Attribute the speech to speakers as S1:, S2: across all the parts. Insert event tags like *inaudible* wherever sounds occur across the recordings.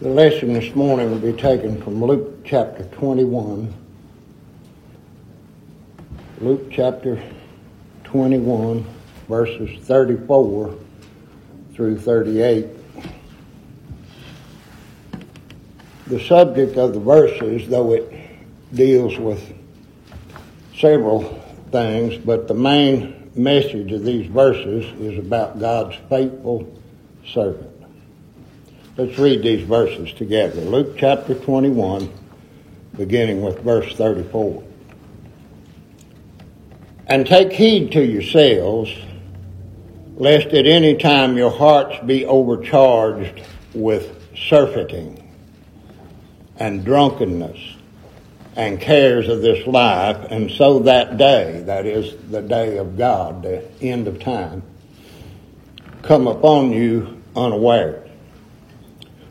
S1: The lesson this morning will be taken from Luke chapter 21. Luke chapter 21, verses 34 through 38. The subject of the verses, though it deals with several things, but the main message of these verses is about God's faithful servant. Let's read these verses together. Luke chapter 21, beginning with verse 34. And take heed to yourselves, lest at any time your hearts be overcharged with surfeiting and drunkenness and cares of this life, and so that day, that is the day of God, the end of time, come upon you unawares.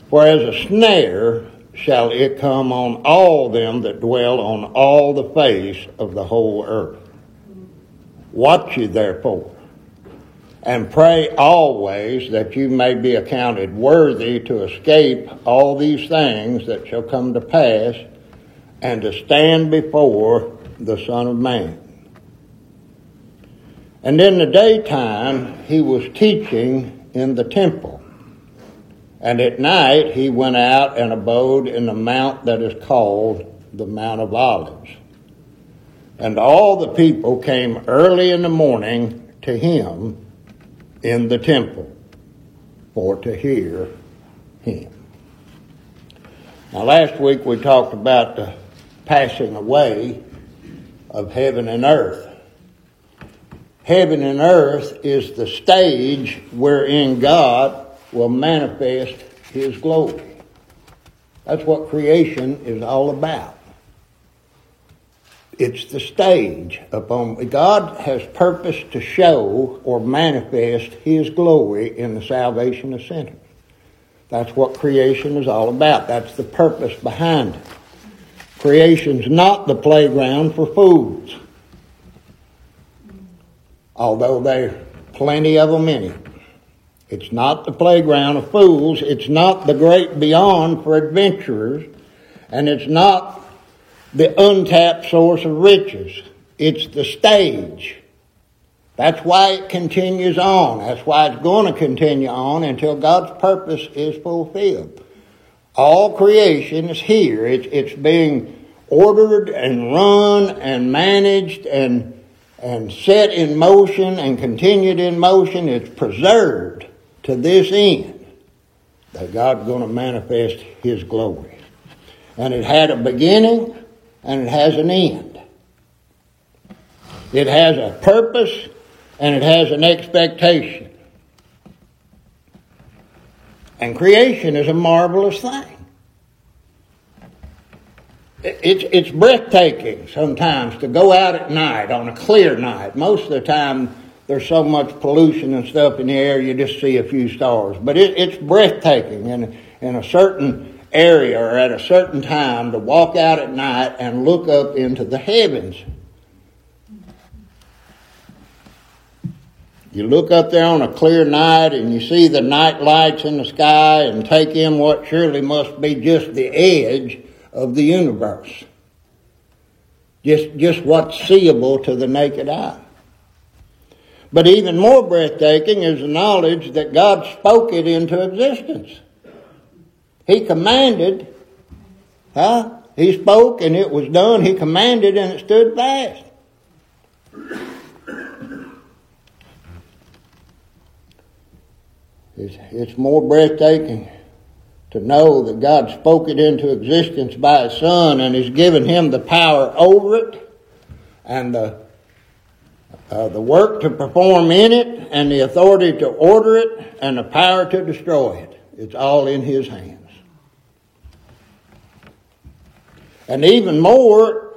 S1: For as a snare shall it come on all them that dwell on all the face of the whole earth. Watch ye therefore, and pray always that you may be accounted worthy to escape all these things that shall come to pass, and to stand before the Son of Man. And in the daytime he was teaching in the temple and at night he went out and abode in the mount that is called the Mount of Olives. And all the people came early in the morning to him in the temple for to hear him. Now, last week we talked about the passing away of heaven and earth. Heaven and earth is the stage wherein God will manifest his glory. That's what creation is all about. It's the stage upon which God has purpose to show or manifest his glory in the salvation of sinners. That's what creation is all about. That's the purpose behind it. Creation's not the playground for fools. Although there are plenty of them in it. It's not the playground of fools. It's not the great beyond for adventurers. And it's not the untapped source of riches. It's the stage. That's why it continues on. That's why it's going to continue on until God's purpose is fulfilled. All creation is here. It's, it's being ordered and run and managed and, and set in motion and continued in motion. It's preserved to this end that God's going to manifest His glory. And it had a beginning and it has an end. It has a purpose and it has an expectation. And creation is a marvelous thing. It's, it's breathtaking sometimes to go out at night on a clear night. Most of the time, there's so much pollution and stuff in the air, you just see a few stars. But it, it's breathtaking in, in a certain area or at a certain time to walk out at night and look up into the heavens. You look up there on a clear night and you see the night lights in the sky and take in what surely must be just the edge of the universe. Just, just what's seeable to the naked eye. But even more breathtaking is the knowledge that God spoke it into existence. He commanded, huh? He spoke and it was done. He commanded and it stood fast. It's, it's more breathtaking to know that God spoke it into existence by His Son and has given Him the power over it and the uh, the work to perform in it, and the authority to order it, and the power to destroy it. It's all in His hands. And even more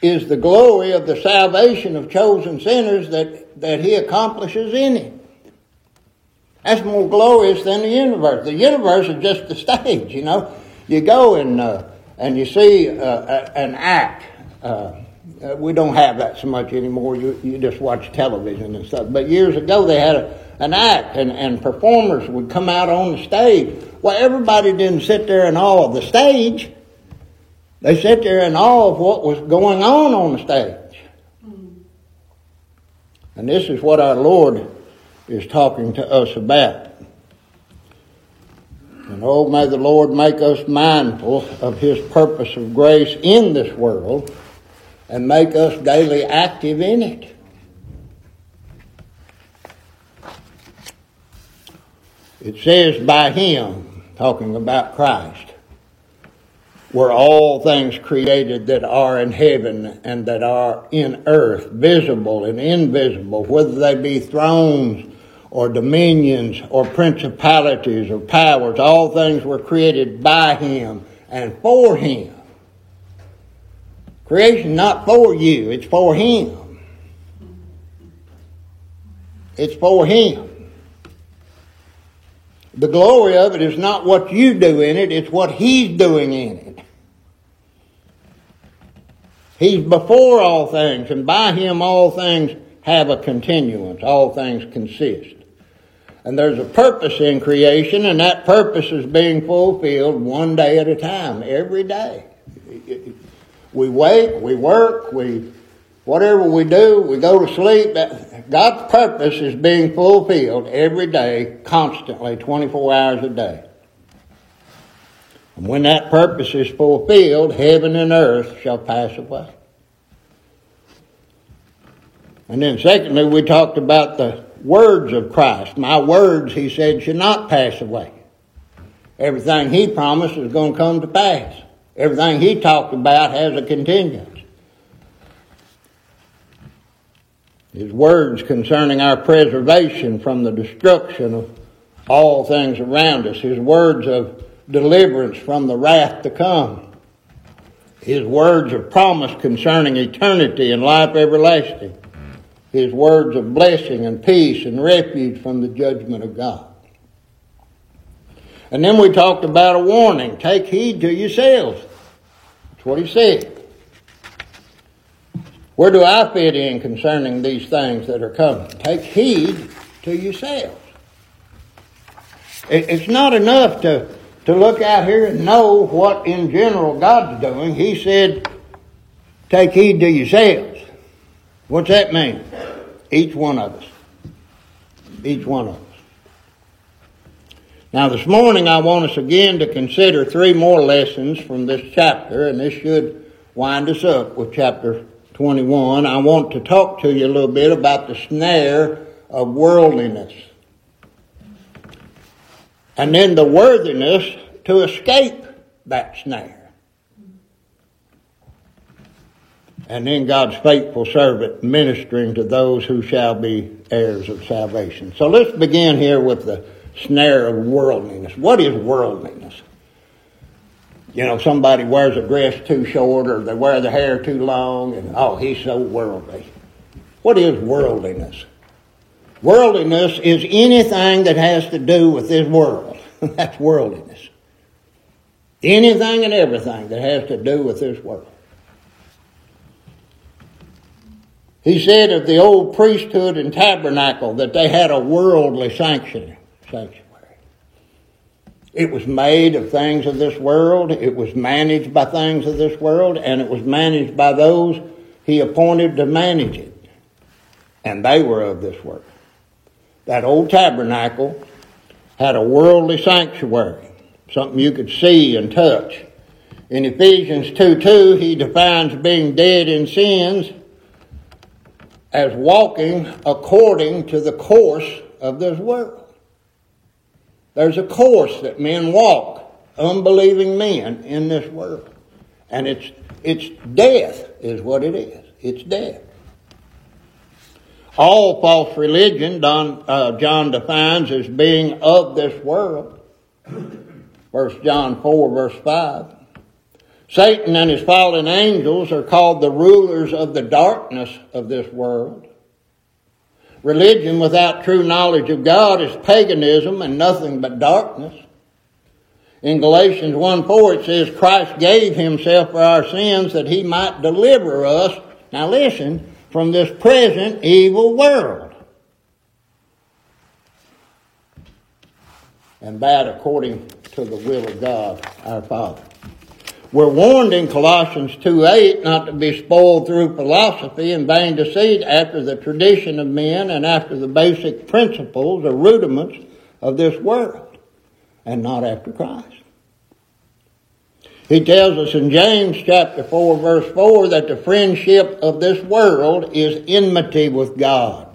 S1: is the glory of the salvation of chosen sinners that, that He accomplishes in it. That's more glorious than the universe. The universe is just the stage, you know. You go and, uh, and you see uh, an act. Uh, uh, we don't have that so much anymore. You, you just watch television and stuff. But years ago, they had a, an act, and, and performers would come out on the stage Well, everybody didn't sit there in awe of the stage. They sat there in awe of what was going on on the stage. And this is what our Lord is talking to us about. And oh, may the Lord make us mindful of His purpose of grace in this world and make us daily active in it. It says by Him, talking about Christ, were all things created that are in heaven and that are in earth, visible and invisible, whether they be thrones or dominions or principalities or powers. All things were created by him and for him. Creation not for you, it's for him. It's for him. The glory of it is not what you do in it, it's what he's doing in it. He's before all things, and by him all things have a continuance, all things consist. And there's a purpose in creation, and that purpose is being fulfilled one day at a time, every day. We wake, we work, we whatever we do, we go to sleep. God's purpose is being fulfilled every day, constantly, 24 hours a day. And when that purpose is fulfilled, heaven and earth shall pass away. And then secondly, we talked about the words of Christ. My words, he said, should not pass away. Everything he promised is going to come to pass. Everything he talked about has a contingent. His words concerning our preservation from the destruction of all things around us. His words of deliverance from the wrath to come. His words of promise concerning eternity and life everlasting his words of blessing and peace and refuge from the judgment of God. And then we talked about a warning take heed to yourselves. That's what he said. Where do I fit in concerning these things that are coming? Take heed to yourselves. It's not enough to, to look out here and know what in general God's doing. He said, take heed to yourselves. What's that mean? Each one of us. Each one of us. Now, this morning I want us again to consider three more lessons from this chapter, and this should wind us up with chapter 21. I want to talk to you a little bit about the snare of worldliness. And then the worthiness to escape that snare. and then God's faithful servant ministering to those who shall be heirs of salvation. So let's begin here with the snare of worldliness. What is worldliness? You know, somebody wears a dress too short or they wear the hair too long and, oh, he's so worldly. What is worldliness? Worldliness is anything that has to do with this world. *laughs* That's worldliness. Anything and everything that has to do with this world. He said of the old priesthood and tabernacle that they had a worldly sanctuary. It was made of things of this world. It was managed by things of this world, and it was managed by those he appointed to manage it. And they were of this world. That old tabernacle had a worldly sanctuary, something you could see and touch. In Ephesians 2 2, he defines being dead in sins as walking according to the course of this world. There's a course that men walk, unbelieving men in this world. And it's, it's death is what it is. It's death. All false religion, Don, uh, John defines as being of this world. 1 John 4 verse 5. Satan and his fallen angels are called the rulers of the darkness of this world. Religion without true knowledge of God is paganism and nothing but darkness. In Galatians 1 4, it says, Christ gave himself for our sins that he might deliver us, now listen, from this present evil world. and that according to the will of God our Father. We're warned in Colossians 2 8 not to be spoiled through philosophy and vain deceit after the tradition of men and after the basic principles or rudiments of this world, and not after Christ. He tells us in James chapter 4 verse 4 that the friendship of this world is enmity with God.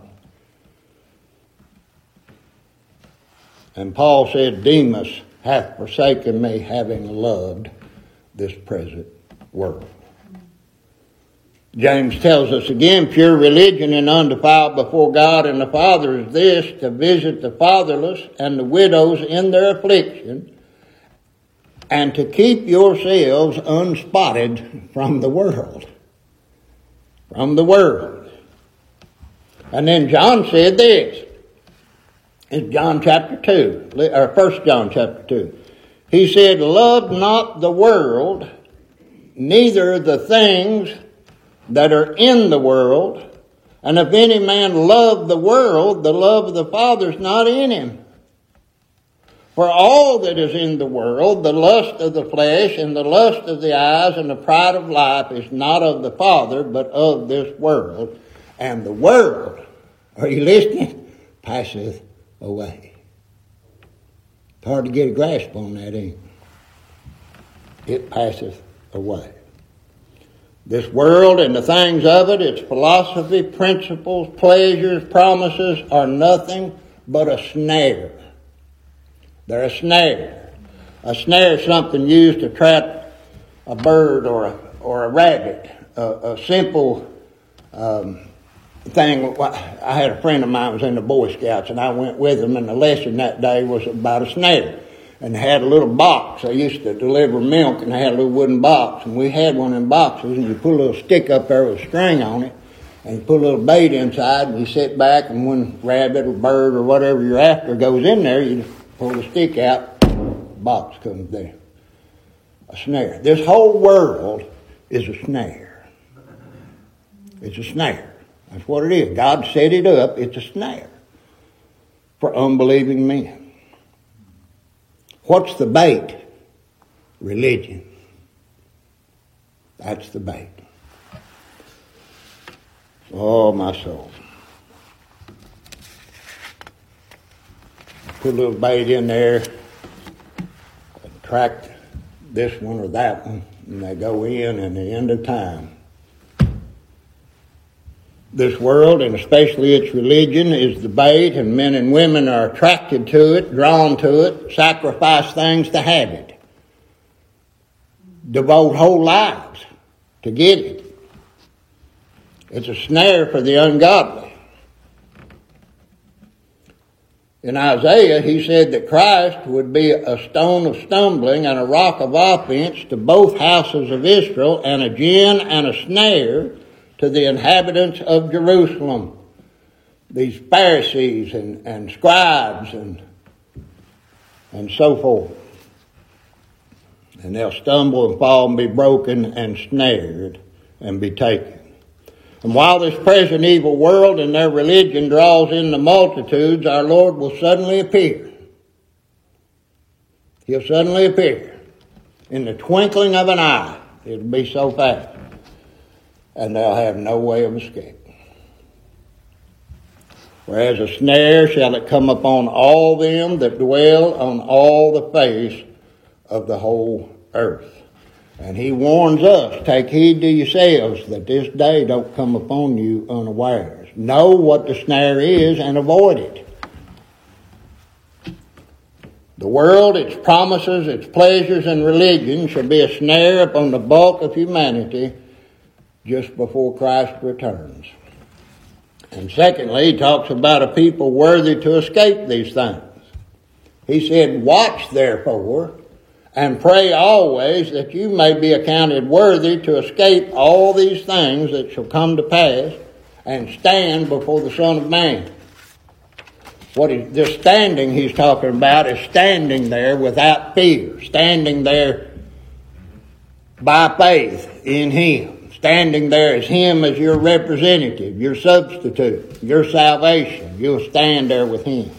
S1: And Paul said, Demas hath forsaken me having loved this present world. James tells us again, pure religion and undefiled before God and the Father is this, to visit the fatherless and the widows in their affliction, and to keep yourselves unspotted from the world. From the world. And then John said this, in John chapter 2, or 1 John chapter 2. He said, Love not the world, neither the things that are in the world. And if any man love the world, the love of the Father is not in him. For all that is in the world, the lust of the flesh and the lust of the eyes and the pride of life is not of the Father, but of this world. And the world, are you listening? Passeth away. Hard to get a grasp on that, ain't it? It passeth away. This world and the things of it, its philosophy, principles, pleasures, promises are nothing but a snare. They're a snare. A snare is something used to trap a bird or a, or a rabbit. A, a simple um, thing. I had a friend of mine was in the Boy Scouts, and I went with him, and the lesson that day was about a snare. And they had a little box. I used to deliver milk, and they had a little wooden box, and we had one them boxes, and you put a little stick up there with a string on it, and you put a little bait inside, and you sit back, and when rabbit or bird or whatever you're after goes in there, you pull the stick out, box comes there. A snare. This whole world is a snare. It's a snare. That's what it is. God set it up. It's a snare for unbelieving men. What's the bait? Religion. That's the bait. Oh, my soul. Put a little bait in there, attract this one or that one, and they go in, and the end of time, this world, and especially its religion, is the bait, and men and women are attracted to it, drawn to it, sacrifice things to have it, devote whole lives to get it. It's a snare for the ungodly. In Isaiah, he said that Christ would be a stone of stumbling and a rock of offense to both houses of Israel, and a gin and a snare to the inhabitants of Jerusalem. These Pharisees and, and scribes and, and so forth. And they'll stumble and fall and be broken and snared and be taken. And while this present evil world and their religion draws in the multitudes, our Lord will suddenly appear. He'll suddenly appear. In the twinkling of an eye. It'll be so fast and they'll have no way of escape. Whereas a snare shall it come upon all them that dwell on all the face of the whole earth. And he warns us, take heed to yourselves that this day don't come upon you unawares. Know what the snare is and avoid it. The world, its promises, its pleasures and religion shall be a snare upon the bulk of humanity just before Christ returns. And secondly, he talks about a people worthy to escape these things. He said, Watch therefore and pray always that you may be accounted worthy to escape all these things that shall come to pass and stand before the Son of Man. What is this standing he's talking about is standing there without fear, standing there by faith in Him. Standing there as Him as your representative, your substitute, your salvation. You'll stand there with Him.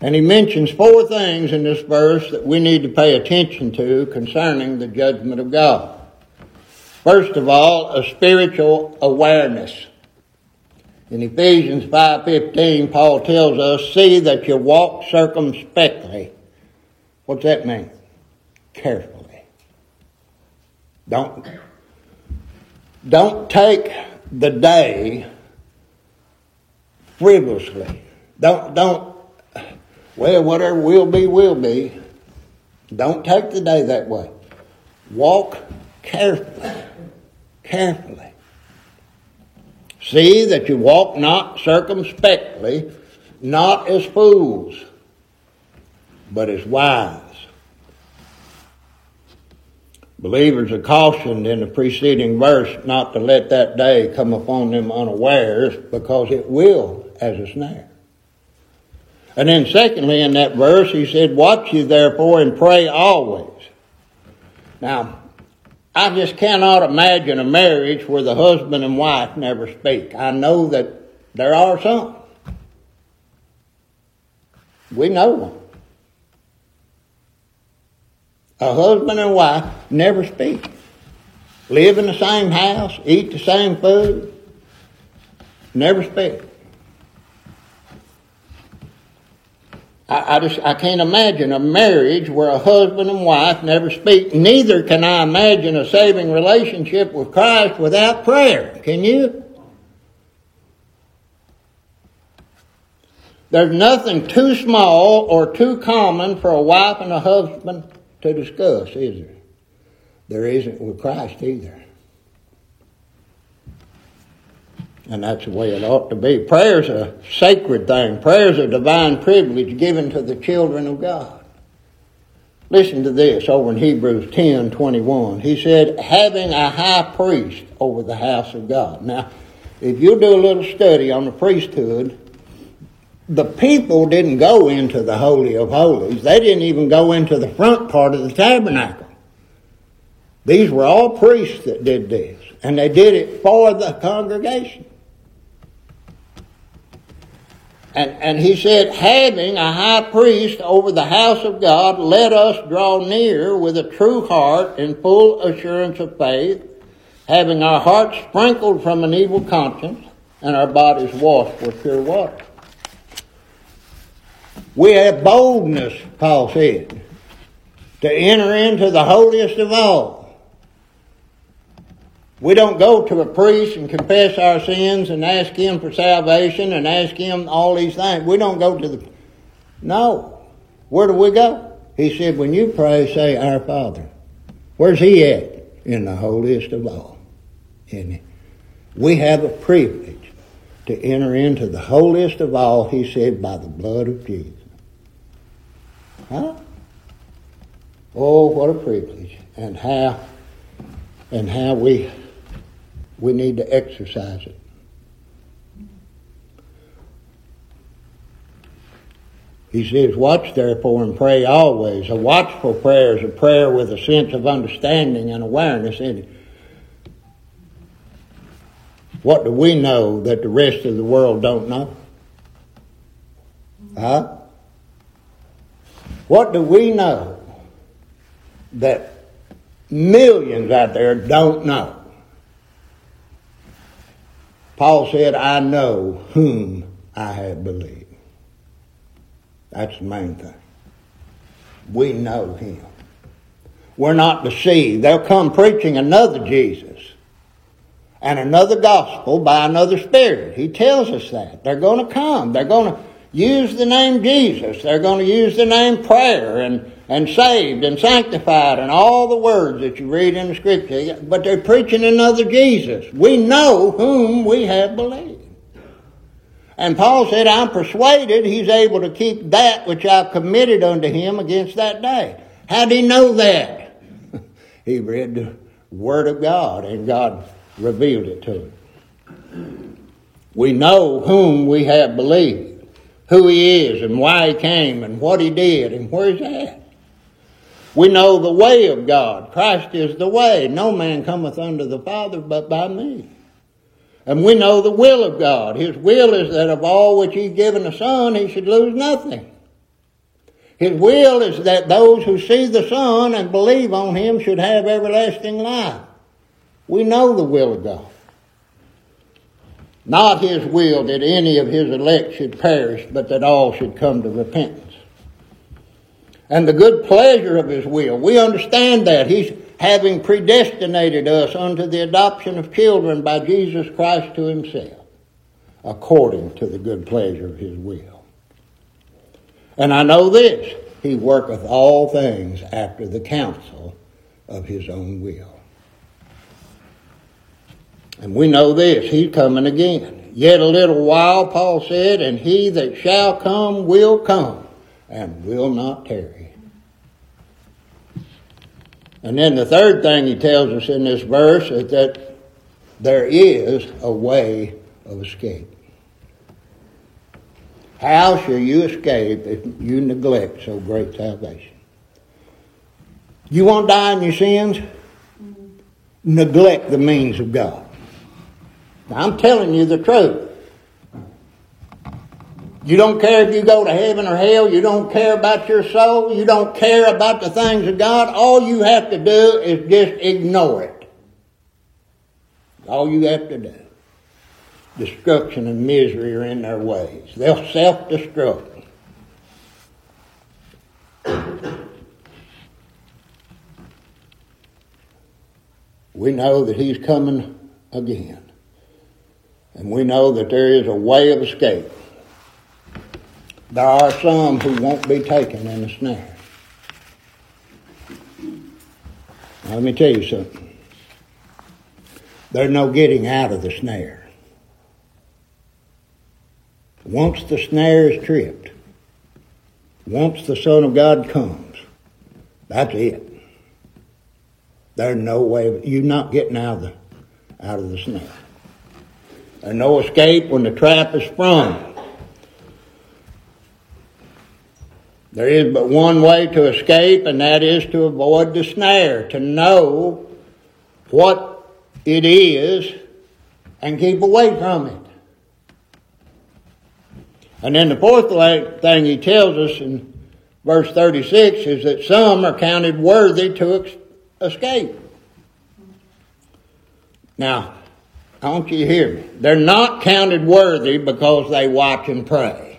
S1: And he mentions four things in this verse that we need to pay attention to concerning the judgment of God. First of all, a spiritual awareness. In Ephesians 5:15, Paul tells us, "See that you walk circumspectly." What's that mean? Carefully. Don't don't take the day frivolously. Don't don't well whatever will be will be. Don't take the day that way. Walk carefully. Carefully. See that you walk not circumspectly, not as fools, but as wise. Believers are cautioned in the preceding verse not to let that day come upon them unawares because it will as a snare. And then secondly in that verse he said, watch you therefore and pray always. Now, I just cannot imagine a marriage where the husband and wife never speak. I know that there are some. We know them. A husband and wife never speak. Live in the same house, eat the same food, never speak. I, I, just I can't imagine a marriage where a husband and wife never speak. Neither can I imagine a saving relationship with Christ without prayer. Can you? There's nothing too small or too common for a wife and a husband to discuss, is there? There isn't with Christ either. And that's the way it ought to be. Prayer's a sacred thing. Prayer's a divine privilege given to the children of God. Listen to this over in Hebrews 10 21. He said, having a high priest over the house of God. Now, if you do a little study on the priesthood, the people didn't go into the Holy of Holies. They didn't even go into the front part of the tabernacle. These were all priests that did this, and they did it for the congregation. And, and he said, having a high priest over the house of God, let us draw near with a true heart in full assurance of faith, having our hearts sprinkled from an evil conscience and our bodies washed with pure water. We have boldness, Paul said, to enter into the holiest of all we don't go to a priest and confess our sins and ask him for salvation and ask him all these things. We don't go to the. No. Where do we go? He said, when you pray, say, Our Father. Where's he at? In the holiest of all. And we have a privilege to enter into the holiest of all, he said, by the blood of Jesus. Huh? Oh, what a privilege. And how and how we we need to exercise it. He says, Watch therefore and pray always. A watchful prayer is a prayer with a sense of understanding and awareness in it. What do we know that the rest of the world don't know? Huh? What do we know that millions out there don't know? Paul said, I know whom I have believed. That's the main thing. We know him. We're not deceived. They'll come preaching another Jesus and another gospel by another spirit. He tells us that. They're going to come. They're going to use the name Jesus. They're going to use the name prayer and and saved and sanctified and all the words that you read in the scripture, but they're preaching another Jesus. We know whom we have believed. And Paul said, I'm persuaded he's able to keep that which I've committed unto him against that day. How did he know that? *laughs* he read the Word of God and God revealed it to him. We know whom we have believed, who he is and why he came and what he did and where he's at. We know the way of God. Christ is the way. No man cometh unto the Father but by me. And we know the will of God. His will is that of all which He's given the Son, He should lose nothing, His will is that those who see the Son and believe on him should have everlasting life. We know the will of God. Not his will that any of his elect should perish, but that all should come to repentance. And the good pleasure of his will. We understand that. He's having predestinated us unto the adoption of children by Jesus Christ to himself, according to the good pleasure of his will. And I know this, he worketh all things after the counsel of his own will. And we know this, he's coming again. Yet a little while, Paul said, and he that shall come will come and will not tarry. And then the third thing he tells us in this verse is that there is a way of escape. How shall you escape if you neglect so great salvation? You want to die in your sins? Neglect the means of God. I'm telling you the truth. You don't care if you go to heaven or hell. You don't care about your soul. You don't care about the things of God. All you have to do is just ignore it. All you have to do. Destruction and misery are in their ways. They'll self destruct. We know that He's coming again. And we know that there is a way of escape. There are some who won't be taken in the snare. Now, let me tell you something. There's no getting out of the snare. Once the snare is tripped, once the Son of God comes, that's it. There's no way you're not getting out of the out of the snare. There's no escape when the trap is sprung. There is but one way to escape, and that is to avoid the snare, to know what it is and keep away from it. And then the fourth thing he tells us in verse 36 is that some are counted worthy to escape. Now, I want you to hear me. They're not counted worthy because they watch and pray.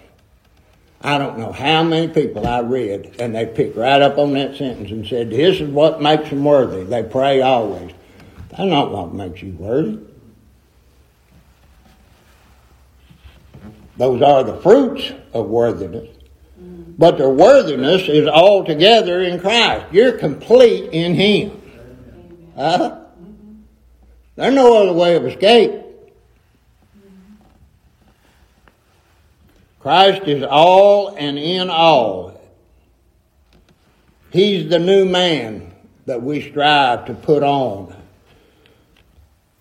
S1: I don't know how many people I read, and they picked right up on that sentence and said, This is what makes them worthy. They pray always. That's not what makes you worthy. Those are the fruits of worthiness. But their worthiness is altogether in Christ. You're complete in Him. Huh? There's no other way of escape. Christ is all and in all. He's the new man that we strive to put on.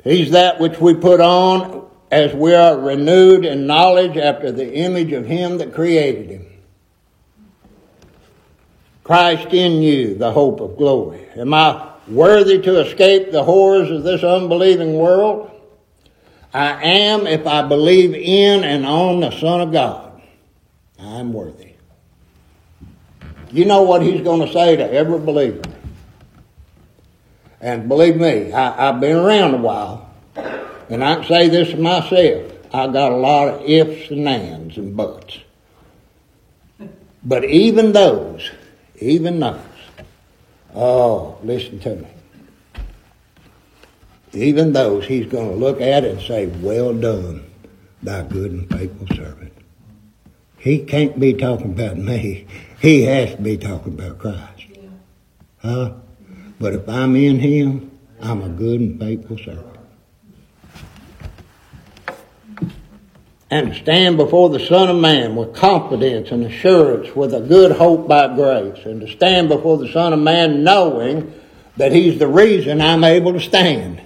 S1: He's that which we put on as we are renewed in knowledge after the image of Him that created Him. Christ in you, the hope of glory. Am I worthy to escape the horrors of this unbelieving world? I am if I believe in and on the Son of God. I'm worthy. You know what he's going to say to every believer. And believe me, I, have been around a while, and I can say this myself. I got a lot of ifs and ands and buts. But even those, even those, oh, listen to me. Even those, he's going to look at and say, Well done, thy good and faithful servant. He can't be talking about me. He has to be talking about Christ. Huh? But if I'm in Him, I'm a good and faithful servant. And to stand before the Son of Man with confidence and assurance, with a good hope by grace. And to stand before the Son of Man knowing that He's the reason I'm able to stand.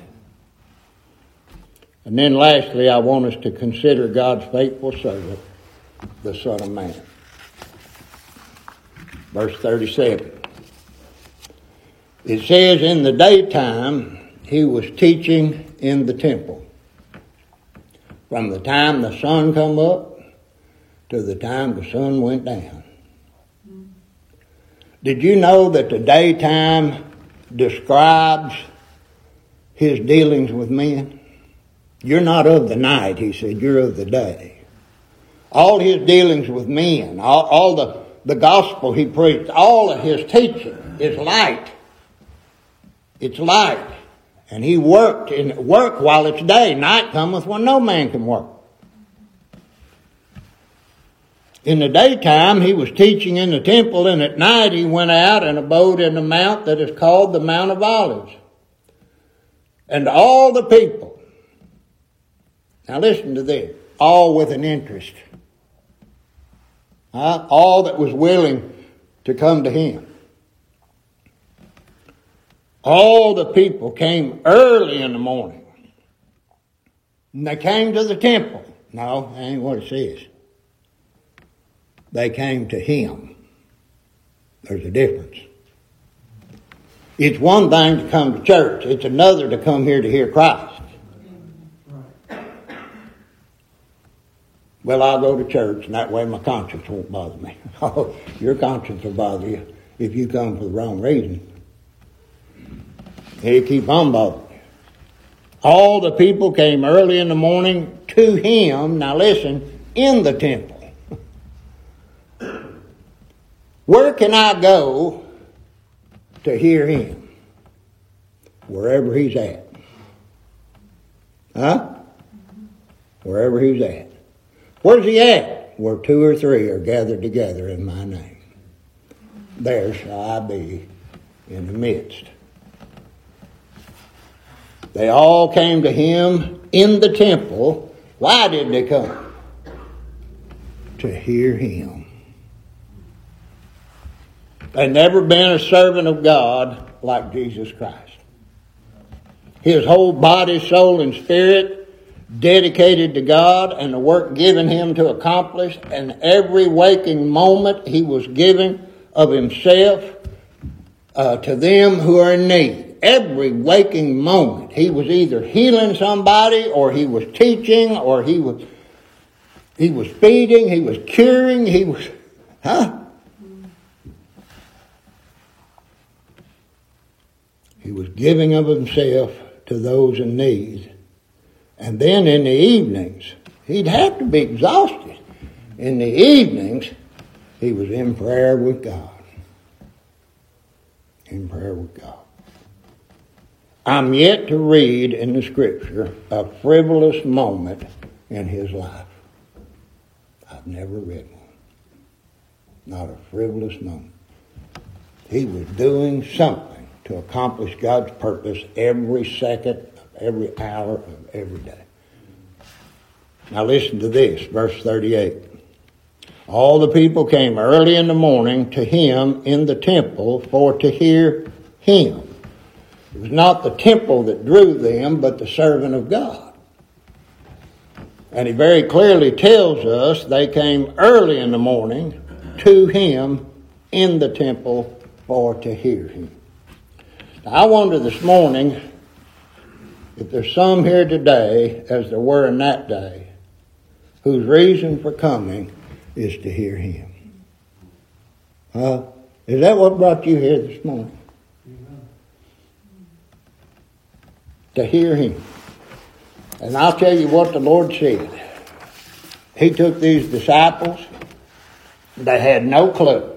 S1: And then lastly, I want us to consider God's faithful servant the Son of Man. Verse 37. It says, In the daytime he was teaching in the temple. From the time the sun come up to the time the sun went down. Did you know that the daytime describes his dealings with men? You're not of the night, he said, you're of the day. All his dealings with men, all, all the, the gospel he preached, all of his teaching is light. It's light. And he worked in work while it's day. Night cometh when no man can work. In the daytime, he was teaching in the temple, and at night he went out and abode in the mount that is called the Mount of Olives. And all the people, now listen to this, all with an interest, all that was willing to come to him. All the people came early in the morning. And they came to the temple. No, that ain't what it says. They came to him. There's a difference. It's one thing to come to church. It's another to come here to hear Christ. Well, I'll go to church, and that way my conscience won't bother me. *laughs* Oh, your conscience will bother you if you come for the wrong reason. He keep on bothering All the people came early in the morning to him, now listen, in the temple. *laughs* Where can I go to hear him? Wherever he's at. Huh? Wherever he's at. Where's he at? Where two or three are gathered together in my name. There shall I be in the midst. They all came to him in the temple. Why did they come? To hear him. They never been a servant of God like Jesus Christ. His whole body, soul, and spirit dedicated to God and the work given him to accomplish, and every waking moment he was giving of himself uh, to them who are in need every waking moment. He was either healing somebody or he was teaching or he was he was feeding, he was curing, he was huh? He was giving of himself to those in need. And then in the evenings, he'd have to be exhausted. In the evenings, he was in prayer with God. In prayer with God. I'm yet to read in the scripture a frivolous moment in his life. I've never read one. Not a frivolous moment. He was doing something to accomplish God's purpose every second of every hour of every day. Now listen to this, verse 38. All the people came early in the morning to him in the temple for to hear him. It was not the temple that drew them, but the servant of God. And he very clearly tells us they came early in the morning to him in the temple for to hear him. Now, I wonder this morning if there's some here today, as there were in that day, whose reason for coming is to hear him. Uh, is that what brought you here this morning? To hear him. And I'll tell you what the Lord said. He took these disciples, they had no clue.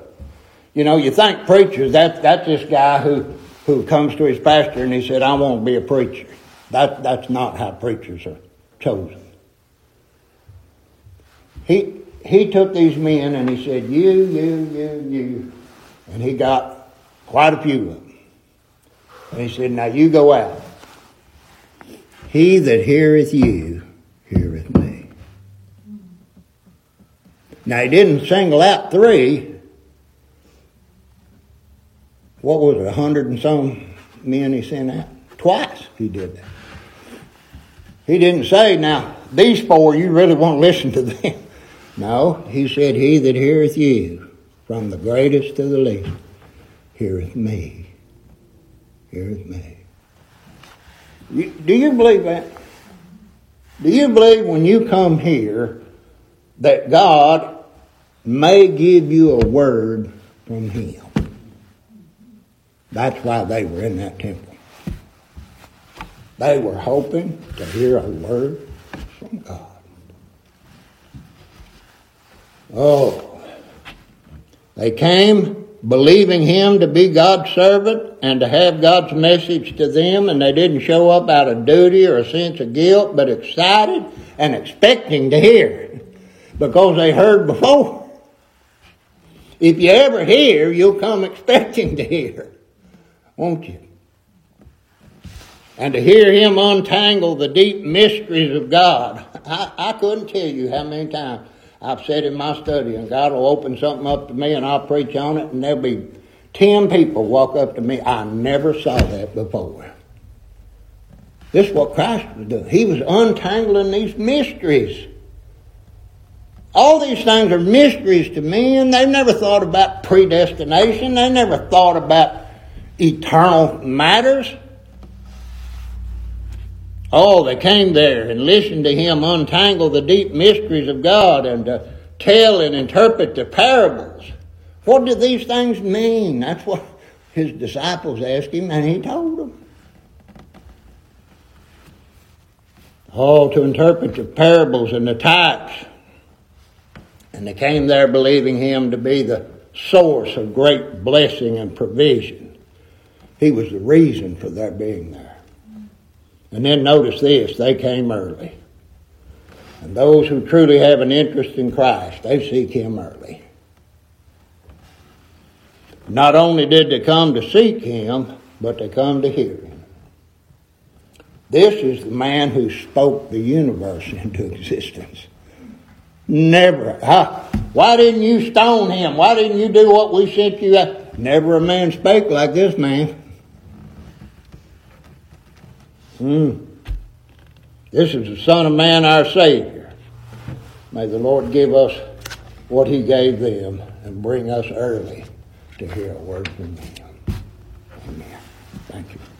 S1: You know, you think preachers, that, that's this guy who, who comes to his pastor and he said, I want to be a preacher. That, that's not how preachers are chosen. He, he took these men and he said, You, you, you, you. And he got quite a few of them. And he said, Now you go out he that heareth you heareth me. Now he didn't single out three. What was it, a hundred and some men he sent out? Twice he did that. He didn't say, now, these four, you really won't listen to them. *laughs* No, he said, He that heareth you, from the greatest to the least, heareth me. Heareth me. You, do you believe that? Do you believe when you come here that God may give you a word from Him? That's why they were in that temple. They were hoping to hear a word from God. Oh, they came believing him to be God's servant and to have God's message to them, and they didn't show up out of duty or a sense of guilt, but excited and expecting to hear because they heard before. If you ever hear, you'll come expecting to hear, won't you? And to hear him untangle the deep mysteries of God. I, I couldn't tell you how many times I've sat in my study and God will open something up to me and I'll preach on it and there'll be ten people walk up to me. I never saw that before. This is what Christ was doing. He was untangling these mysteries. All these things are mysteries to men. They've never thought about predestination. They never thought about eternal matters. Oh, they came there and listened to him untangle the deep mysteries of God and to tell and interpret the parables. What do these things mean? That's what his disciples asked him, and he told them. Oh, to interpret the parables and the types. And they came there believing him to be the source of great blessing and provision. He was the reason for their being there. And then notice this they came early. And those who truly have an interest in Christ, they seek Him early. Not only did they come to seek Him, but they come to hear Him. This is the man who spoke the universe *laughs* into existence. Never. Huh? Why didn't you stone him? Why didn't you do what we sent you? At? Never a man spake like this man. Hmm. This is the Son of Man, our Savior. May the Lord give us what He gave them and bring us early to hear a word from Him. Amen. Thank you.